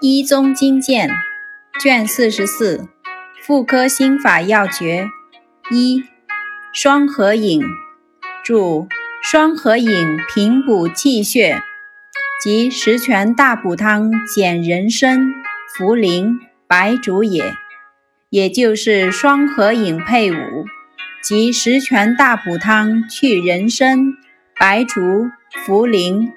一宗经鉴卷四十四妇科心法要诀一双合饮注双合饮平补气血，即十全大补汤减人参、茯苓、白术也。也就是双合饮配伍，即十全大补汤去人参、白术、茯苓、